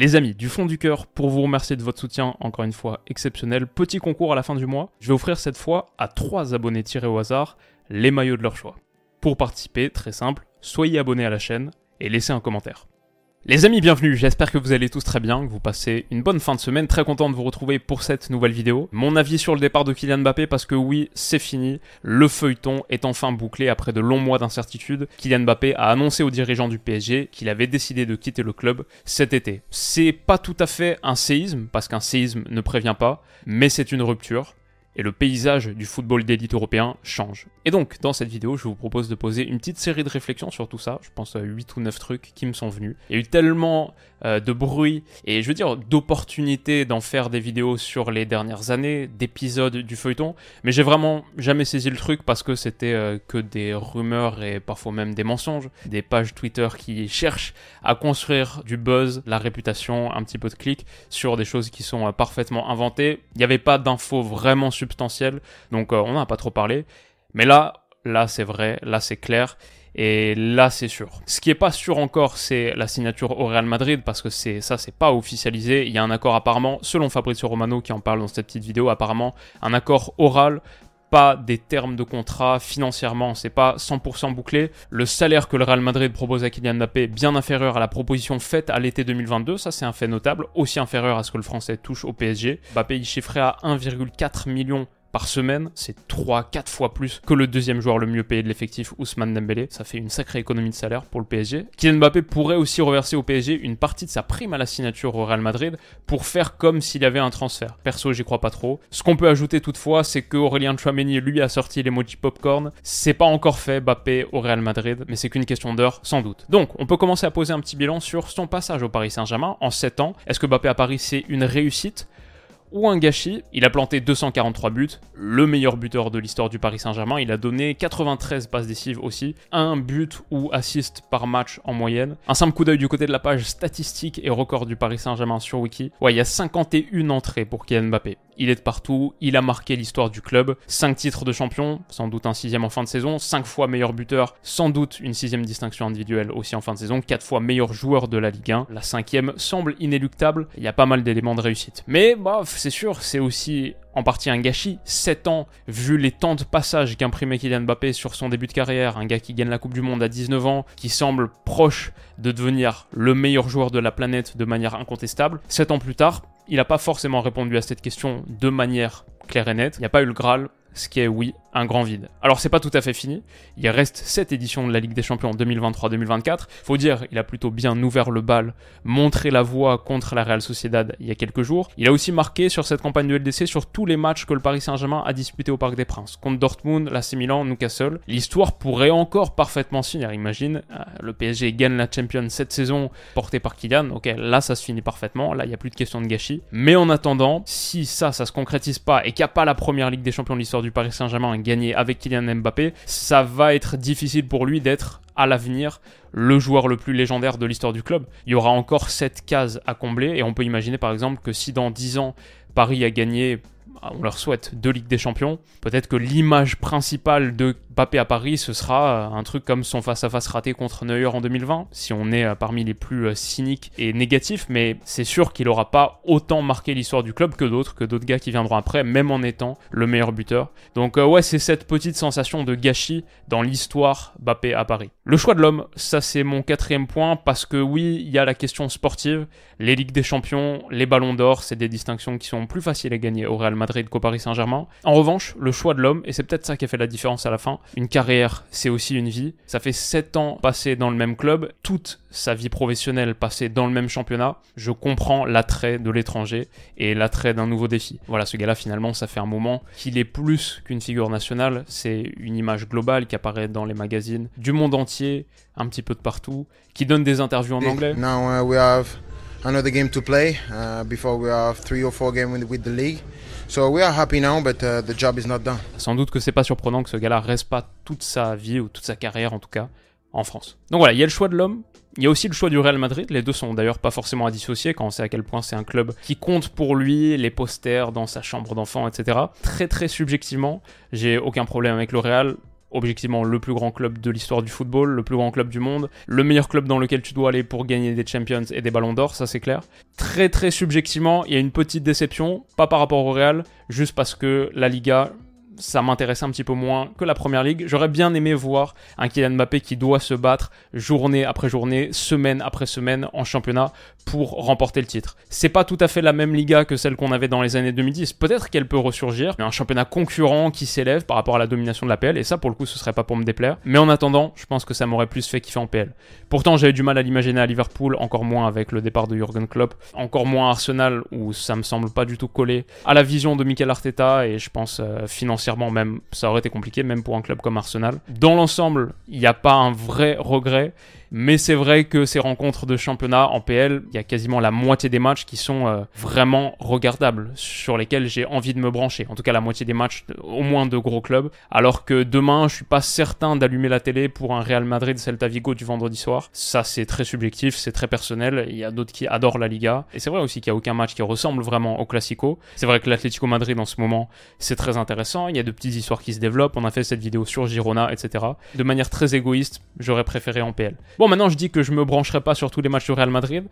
Les amis, du fond du cœur, pour vous remercier de votre soutien, encore une fois exceptionnel, petit concours à la fin du mois, je vais offrir cette fois à 3 abonnés tirés au hasard les maillots de leur choix. Pour participer, très simple, soyez abonnés à la chaîne et laissez un commentaire. Les amis, bienvenue, j'espère que vous allez tous très bien, que vous passez une bonne fin de semaine, très content de vous retrouver pour cette nouvelle vidéo. Mon avis sur le départ de Kylian Mbappé, parce que oui, c'est fini, le feuilleton est enfin bouclé après de longs mois d'incertitude. Kylian Mbappé a annoncé aux dirigeants du PSG qu'il avait décidé de quitter le club cet été. C'est pas tout à fait un séisme, parce qu'un séisme ne prévient pas, mais c'est une rupture et le paysage du football d'élite européen change. Et donc, dans cette vidéo, je vous propose de poser une petite série de réflexions sur tout ça. Je pense à 8 ou 9 trucs qui me sont venus. Il y a eu tellement euh, de bruit et je veux dire d'opportunités d'en faire des vidéos sur les dernières années, d'épisodes du feuilleton, mais j'ai vraiment jamais saisi le truc parce que c'était euh, que des rumeurs et parfois même des mensonges, des pages Twitter qui cherchent à construire du buzz, la réputation, un petit peu de clics sur des choses qui sont euh, parfaitement inventées. Il n'y avait pas d'infos vraiment donc on n'en a pas trop parlé. Mais là, là c'est vrai, là c'est clair. Et là, c'est sûr. Ce qui est pas sûr encore, c'est la signature au Real Madrid, parce que c'est ça, c'est pas officialisé. Il y a un accord apparemment, selon Fabrizio Romano qui en parle dans cette petite vidéo, apparemment un accord oral pas des termes de contrat financièrement, c'est pas 100% bouclé. Le salaire que le Real Madrid propose à Kylian Mbappé est bien inférieur à la proposition faite à l'été 2022, ça c'est un fait notable, aussi inférieur à ce que le français touche au PSG. Mbappé y chiffrait à 1,4 million par semaine, c'est 3-4 fois plus que le deuxième joueur le mieux payé de l'effectif, Ousmane Dembélé. Ça fait une sacrée économie de salaire pour le PSG. Kylian Mbappé pourrait aussi reverser au PSG une partie de sa prime à la signature au Real Madrid pour faire comme s'il y avait un transfert. Perso, j'y crois pas trop. Ce qu'on peut ajouter toutefois, c'est que Aurélien Chouameni lui a sorti l'emoji popcorn. C'est pas encore fait Mbappé au Real Madrid, mais c'est qu'une question d'heure sans doute. Donc, on peut commencer à poser un petit bilan sur son passage au Paris Saint-Germain en 7 ans. Est-ce que Mbappé à Paris c'est une réussite? Ou un gâchis. Il a planté 243 buts, le meilleur buteur de l'histoire du Paris Saint-Germain. Il a donné 93 passes décisives aussi, un but ou assist par match en moyenne. Un simple coup d'œil du côté de la page statistique et record du Paris Saint-Germain sur Wiki. Ouais, il y a 51 entrées pour Kylian Mbappé il est de partout, il a marqué l'histoire du club, 5 titres de champion, sans doute un sixième en fin de saison, 5 fois meilleur buteur, sans doute une sixième distinction individuelle aussi en fin de saison, 4 fois meilleur joueur de la Ligue 1, la cinquième semble inéluctable, il y a pas mal d'éléments de réussite. Mais bah, c'est sûr, c'est aussi en partie un gâchis. 7 ans, vu les temps de passage qu'imprimait Kylian Mbappé sur son début de carrière, un gars qui gagne la Coupe du Monde à 19 ans, qui semble proche de devenir le meilleur joueur de la planète de manière incontestable. 7 ans plus tard, il n'a pas forcément répondu à cette question de manière claire et nette. Il n'y a pas eu le Graal, ce qui est oui un grand vide. Alors c'est pas tout à fait fini, il reste cette édition de la Ligue des Champions en 2023-2024. Faut dire, il a plutôt bien ouvert le bal, montré la voie contre la Real Sociedad il y a quelques jours. Il a aussi marqué sur cette campagne de LDC sur tous les matchs que le Paris Saint-Germain a disputés au Parc des Princes, contre Dortmund, l'AC Milan, Newcastle. L'histoire pourrait encore parfaitement se finir, imagine, euh, le PSG gagne la Champions cette saison portée par Kylian, ok, là ça se finit parfaitement, là il n'y a plus de question de gâchis. Mais en attendant, si ça, ça se concrétise pas et qu'il n'y a pas la première Ligue des Champions de l'histoire du Paris Saint-Germain gagner avec Kylian Mbappé, ça va être difficile pour lui d'être à l'avenir le joueur le plus légendaire de l'histoire du club. Il y aura encore cette case à combler et on peut imaginer par exemple que si dans 10 ans Paris a gagné on leur souhaite deux Ligues des Champions. Peut-être que l'image principale de Mbappé à Paris, ce sera euh, un truc comme son face-à-face raté contre Neuer en 2020, si on est euh, parmi les plus euh, cyniques et négatifs, mais c'est sûr qu'il n'aura pas autant marqué l'histoire du club que d'autres, que d'autres gars qui viendront après, même en étant le meilleur buteur. Donc ouais, c'est cette petite sensation de gâchis dans l'histoire Mbappé à Paris. Le choix de l'homme, ça c'est mon quatrième point, parce que oui, il y a la question sportive, les Ligues des Champions, les Ballons d'Or, c'est des distinctions qui sont plus faciles à gagner au Real Madrid qu'au Paris Saint-Germain. En revanche, le choix de l'homme, et c'est peut-être ça qui a fait la différence à la fin, une carrière, c'est aussi une vie. Ça fait 7 ans passés dans le même club, toute sa vie professionnelle passée dans le même championnat. Je comprends l'attrait de l'étranger et l'attrait d'un nouveau défi. Voilà, ce gars-là, finalement, ça fait un moment qu'il est plus qu'une figure nationale. C'est une image globale qui apparaît dans les magazines du monde entier, un petit peu de partout, qui donne des interviews en anglais. Now uh, we have another game to play uh, before we have three or four games with the league. So we are happy now, but uh, the job is not done. Sans doute que c'est pas surprenant que ce gars-là reste pas toute sa vie ou toute sa carrière en tout cas en France. Donc voilà, il y a le choix de l'homme, il y a aussi le choix du Real Madrid, les deux sont d'ailleurs pas forcément à dissocier quand on sait à quel point c'est un club qui compte pour lui, les posters dans sa chambre d'enfant, etc. Très très subjectivement, j'ai aucun problème avec le Real, objectivement le plus grand club de l'histoire du football, le plus grand club du monde, le meilleur club dans lequel tu dois aller pour gagner des Champions et des Ballons d'Or, ça c'est clair. Très très subjectivement, il y a une petite déception, pas par rapport au Real, juste parce que la Liga, ça m'intéresse un petit peu moins que la première ligue. J'aurais bien aimé voir un Kylian Mbappé qui doit se battre journée après journée, semaine après semaine en championnat pour remporter le titre. C'est pas tout à fait la même liga que celle qu'on avait dans les années 2010. Peut-être qu'elle peut ressurgir, mais un championnat concurrent qui s'élève par rapport à la domination de la PL, et ça pour le coup ce serait pas pour me déplaire. Mais en attendant, je pense que ça m'aurait plus fait kiffer en PL. Pourtant j'avais du mal à l'imaginer à Liverpool, encore moins avec le départ de Jurgen Klopp, encore moins à Arsenal où ça me semble pas du tout collé à la vision de Mikel Arteta et je pense euh, financièrement même ça aurait été compliqué même pour un club comme Arsenal. Dans l'ensemble, il n'y a pas un vrai regret mais c'est vrai que ces rencontres de championnat en PL, il y a quasiment la moitié des matchs qui sont euh, vraiment regardables, sur lesquels j'ai envie de me brancher. En tout cas, la moitié des matchs, au moins de gros clubs. Alors que demain, je suis pas certain d'allumer la télé pour un Real Madrid Celta Vigo du vendredi soir. Ça, c'est très subjectif, c'est très personnel. Il y a d'autres qui adorent la Liga. Et c'est vrai aussi qu'il y a aucun match qui ressemble vraiment au Classico. C'est vrai que l'Atlético Madrid en ce moment, c'est très intéressant. Il y a de petites histoires qui se développent. On a fait cette vidéo sur Girona, etc. De manière très égoïste, j'aurais préféré en PL. Bon, maintenant je dis que je me brancherai pas sur tous les matchs du Real Madrid.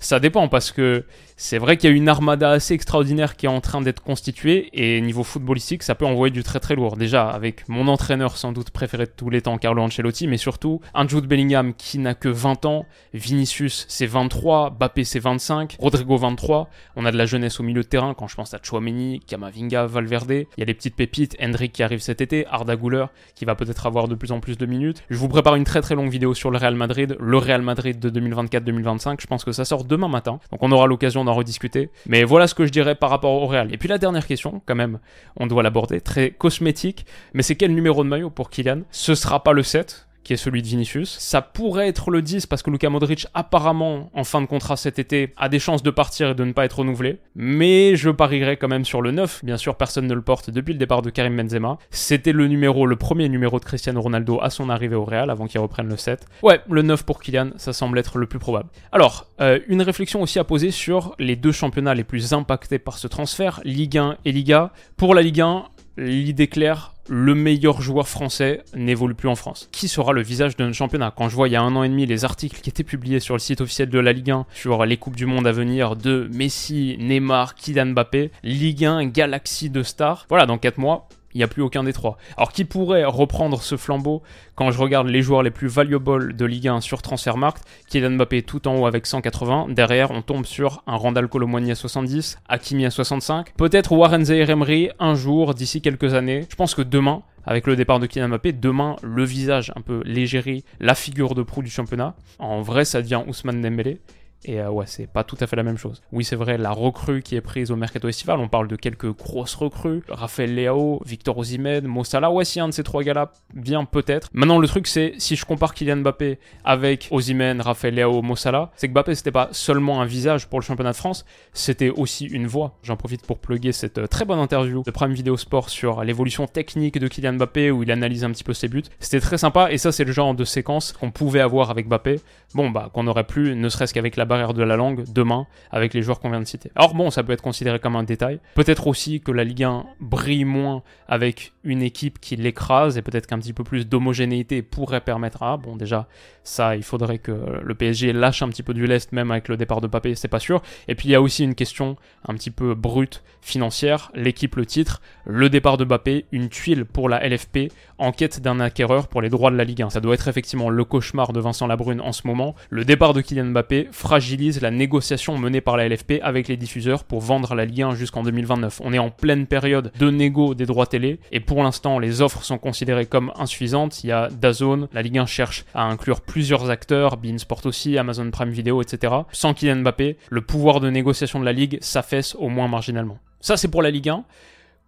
Ça dépend parce que c'est vrai qu'il y a une armada assez extraordinaire qui est en train d'être constituée et niveau footballistique, ça peut envoyer du très très lourd. Déjà avec mon entraîneur sans doute préféré de tous les temps, Carlo Ancelotti, mais surtout un Jude Bellingham qui n'a que 20 ans, Vinicius c'est 23, Bappé c'est 25, Rodrigo 23. On a de la jeunesse au milieu de terrain quand je pense à Chouameni, Kamavinga, Valverde. Il y a des petites pépites, Hendrik qui arrive cet été, Arda Güler qui va peut-être avoir de plus en plus de minutes. Je vous prépare une très très longue vidéo sur le Real Madrid, le Real Madrid de 2024-2025. Je pense que ça sort demain matin. Donc on aura l'occasion d'en rediscuter. Mais voilà ce que je dirais par rapport au Real. Et puis la dernière question, quand même, on doit l'aborder, très cosmétique. Mais c'est quel numéro de maillot pour Kylian? Ce sera pas le 7, qui est celui de Vinicius. Ça pourrait être le 10 parce que Luka Modric, apparemment, en fin de contrat cet été, a des chances de partir et de ne pas être renouvelé. Mais je parierais quand même sur le 9. Bien sûr, personne ne le porte depuis le départ de Karim Benzema. C'était le numéro, le premier numéro de Cristiano Ronaldo à son arrivée au Real avant qu'il reprenne le 7. Ouais, le 9 pour Kylian, ça semble être le plus probable. Alors, euh, une réflexion aussi à poser sur les deux championnats les plus impactés par ce transfert, Ligue 1 et Liga. Pour la Ligue 1, l'idée claire, le meilleur joueur français n'évolue plus en France. Qui sera le visage de notre championnat? Quand je vois il y a un an et demi les articles qui étaient publiés sur le site officiel de la Ligue 1 sur les Coupes du Monde à venir de Messi, Neymar, Kylian Mbappé, Ligue 1, galaxie de stars. Voilà, dans 4 mois, il n'y a plus aucun des trois. Alors qui pourrait reprendre ce flambeau quand je regarde les joueurs les plus valuables de Ligue 1 sur Transfermarkt? Kylian Mbappé tout en haut avec 180, derrière on tombe sur un Randall Colomwani à 70, Hakimi à 65, peut-être Warren Zaire Emery un jour d'ici quelques années. Je pense que demain, avec le départ de Kylian Mbappé, demain le visage un peu légéré, la figure de proue du championnat, en vrai ça devient Ousmane Dembélé. Et euh, ouais, c'est pas tout à fait la même chose. Oui, c'est vrai, la recrue qui est prise au mercato estival, on parle de quelques grosses recrues. Raphaël Leao, Victor Osimhen, Mossala. Ouais, si un de ces trois gars-là vient peut-être. Maintenant, le truc, c'est si je compare Kylian Mbappé avec Osimhen, Raphaël Leao, Mossala, c'est que Mbappé, c'était pas seulement un visage pour le championnat de France, c'était aussi une voix. J'en profite pour plugger cette euh, très bonne interview de Prime Video Sport sur l'évolution technique de Kylian Mbappé où il analyse un petit peu ses buts. C'était très sympa et ça, c'est le genre de séquence qu'on pouvait avoir avec Mbappé. Bon, bah, qu'on aurait plus, ne serait-ce qu'avec la barrière de la langue demain avec les joueurs qu'on vient de citer. Alors bon, ça peut être considéré comme un détail. Peut-être aussi que la Ligue 1 brille moins avec une équipe qui l'écrase et peut-être qu'un petit peu plus d'homogénéité pourrait permettre à, bon déjà, ça, il faudrait que le PSG lâche un petit peu du lest même avec le départ de Papé, c'est pas sûr. Et puis il y a aussi une question un petit peu brute financière, l'équipe le titre, le départ de Mbappé, une tuile pour la LFP en quête d'un acquéreur pour les droits de la Ligue 1. Ça doit être effectivement le cauchemar de Vincent Labrune en ce moment. Le départ de Kylian Mbappé fragilise la négociation menée par la LFP avec les diffuseurs pour vendre la Ligue 1 jusqu'en 2029. On est en pleine période de négo des droits télé et pour l'instant les offres sont considérées comme insuffisantes. Il y a Dazone, la Ligue 1 cherche à inclure plusieurs acteurs, Beansport aussi, Amazon Prime Video, etc. Sans Kylian Mbappé, le pouvoir de négociation de la Ligue s'affaisse au moins marginalement. Ça c'est pour la Ligue 1.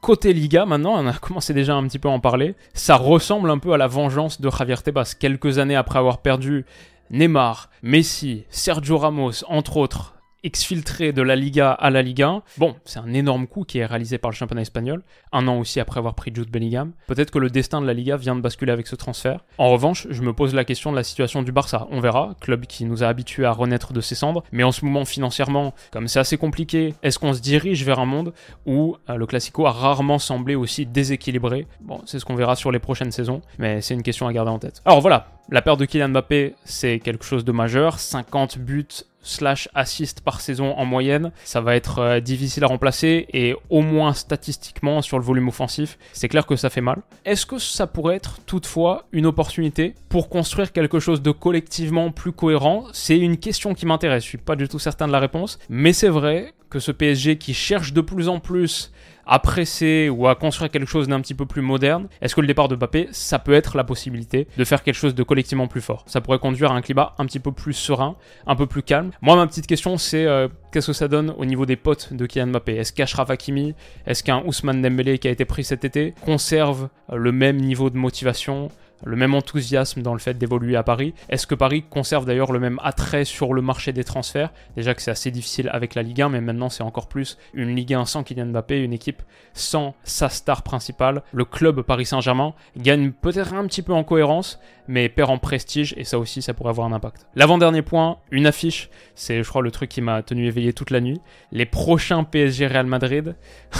Côté Liga, maintenant, on a commencé déjà un petit peu à en parler, ça ressemble un peu à la vengeance de Javier Tebas. Quelques années après avoir perdu Neymar, Messi, Sergio Ramos, entre autres, exfiltré de la Liga à la Liga 1. Bon, c'est un énorme coup qui est réalisé par le championnat espagnol, un an aussi après avoir pris Jude Bellingham. Peut-être que le destin de la Liga vient de basculer avec ce transfert. En revanche, je me pose la question de la situation du Barça. On verra, club qui nous a habitués à renaître de ses cendres, mais en ce moment financièrement, comme c'est assez compliqué, est-ce qu'on se dirige vers un monde où euh, le Classico a rarement semblé aussi déséquilibré? Bon, c'est ce qu'on verra sur les prochaines saisons, mais c'est une question à garder en tête. Alors voilà, la perte de Kylian Mbappé, c'est quelque chose de majeur. 50 buts slash assists par saison en moyenne, ça va être euh, difficile à remplacer et au moins statistiquement sur le volume offensif, c'est clair que ça fait mal. Est-ce que ça pourrait être toutefois une opportunité pour construire quelque chose de collectivement plus cohérent? C'est une question qui m'intéresse, je suis pas du tout certain de la réponse, mais c'est vrai que ce PSG qui cherche de plus en plus à presser ou à construire quelque chose d'un petit peu plus moderne, est-ce que le départ de Mbappé, ça peut être la possibilité de faire quelque chose de collectivement plus fort? Ça pourrait conduire à un climat un petit peu plus serein, un peu plus calme. Moi, ma petite question, c'est euh, qu'est-ce que ça donne au niveau des potes de Kylian Mbappé? Est-ce qu'Ashraf Hakimi, est-ce qu'un Ousmane Dembélé qui a été pris cet été conserve le même niveau de motivation le même enthousiasme dans le fait d'évoluer à Paris. Est-ce que Paris conserve d'ailleurs le même attrait sur le marché des transferts? Déjà que c'est assez difficile avec la Ligue 1, mais maintenant c'est encore plus une Ligue 1 sans Kylian Mbappé, une équipe sans sa star principale. Le club Paris Saint-Germain gagne peut-être un petit peu en cohérence, mais perd en prestige et ça aussi ça pourrait avoir un impact. L'avant-dernier point, une affiche, c'est je crois le truc qui m'a tenu éveillé toute la nuit. Les prochains PSG Real Madrid.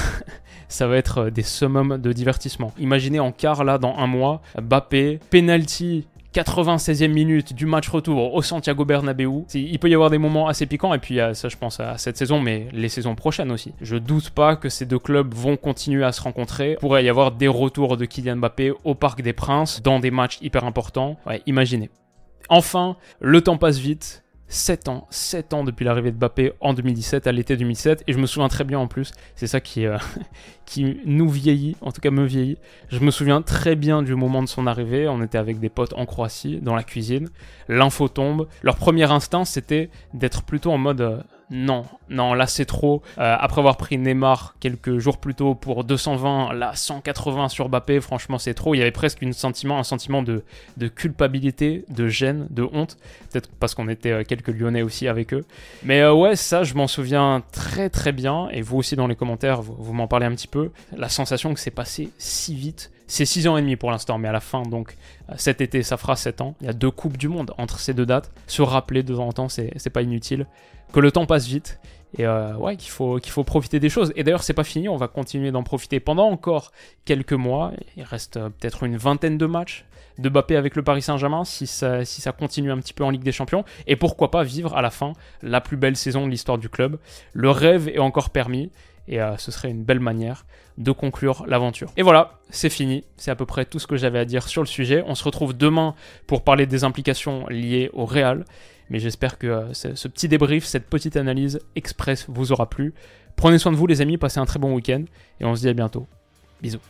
ça va être euh, des summums de divertissement. Imaginez en quart là dans un mois, Bappé, penalty 96e minute du match retour au Santiago Bernabéu. Il peut y avoir des moments assez piquants, et puis ça je pense à cette saison, mais les saisons prochaines aussi. Je doute pas que ces deux clubs vont continuer à se rencontrer. Il pourrait y avoir des retours de Kylian Mbappé au Parc des Princes, dans des matchs hyper importants. Ouais, imaginez. Enfin, le temps passe vite. 7 ans, 7 ans depuis l'arrivée de Mbappé en 2017, à l'été 2007, et je me souviens très bien en plus, c'est ça qui, euh, qui nous vieillit, en tout cas me vieillit, je me souviens très bien du moment de son arrivée, on était avec des potes en Croatie, dans la cuisine, l'info tombe, leur premier instinct c'était d'être plutôt en mode... Euh, non, non, là c'est trop. Euh, après avoir pris Neymar quelques jours plus tôt pour 220, là 180 sur Mbappé, franchement c'est trop. Il y avait presque une sentiment, un sentiment de, culpabilité, de gêne, de honte. Peut-être parce qu'on était euh, quelques Lyonnais aussi avec eux. Mais euh, ouais, ça je m'en souviens très très bien. Et vous aussi dans les commentaires, vous, m'en parlez un petit peu. La sensation que c'est passé si vite. C'est 6 ans et demi pour l'instant, mais à la fin, donc cet été, ça fera 7 ans. Il y a deux Coupes du Monde entre ces deux dates. Se rappeler de temps en temps, c'est pas inutile. Que le temps passe vite. Et euh, ouais qu'il faut qu'il faut profiter des choses. Et d'ailleurs c'est pas fini. On va continuer d'en profiter pendant encore quelques mois. Il reste euh, peut-être une vingtaine de matchs de Mbappé avec le Paris Saint-Germain si ça continue un petit peu en Ligue des Champions. Et pourquoi pas vivre à la fin la plus belle saison de l'histoire du club. Le rêve est encore permis et euh, ce serait une belle manière de conclure l'aventure. Et voilà, c'est fini, c'est à peu près tout ce que j'avais à dire sur le sujet. On se retrouve demain pour parler des implications liées au Real, mais j'espère que euh, ce petit débrief, cette petite analyse express vous aura plu. Prenez soin de vous les amis, passez un très bon week-end, et on se dit à bientôt. Bisous.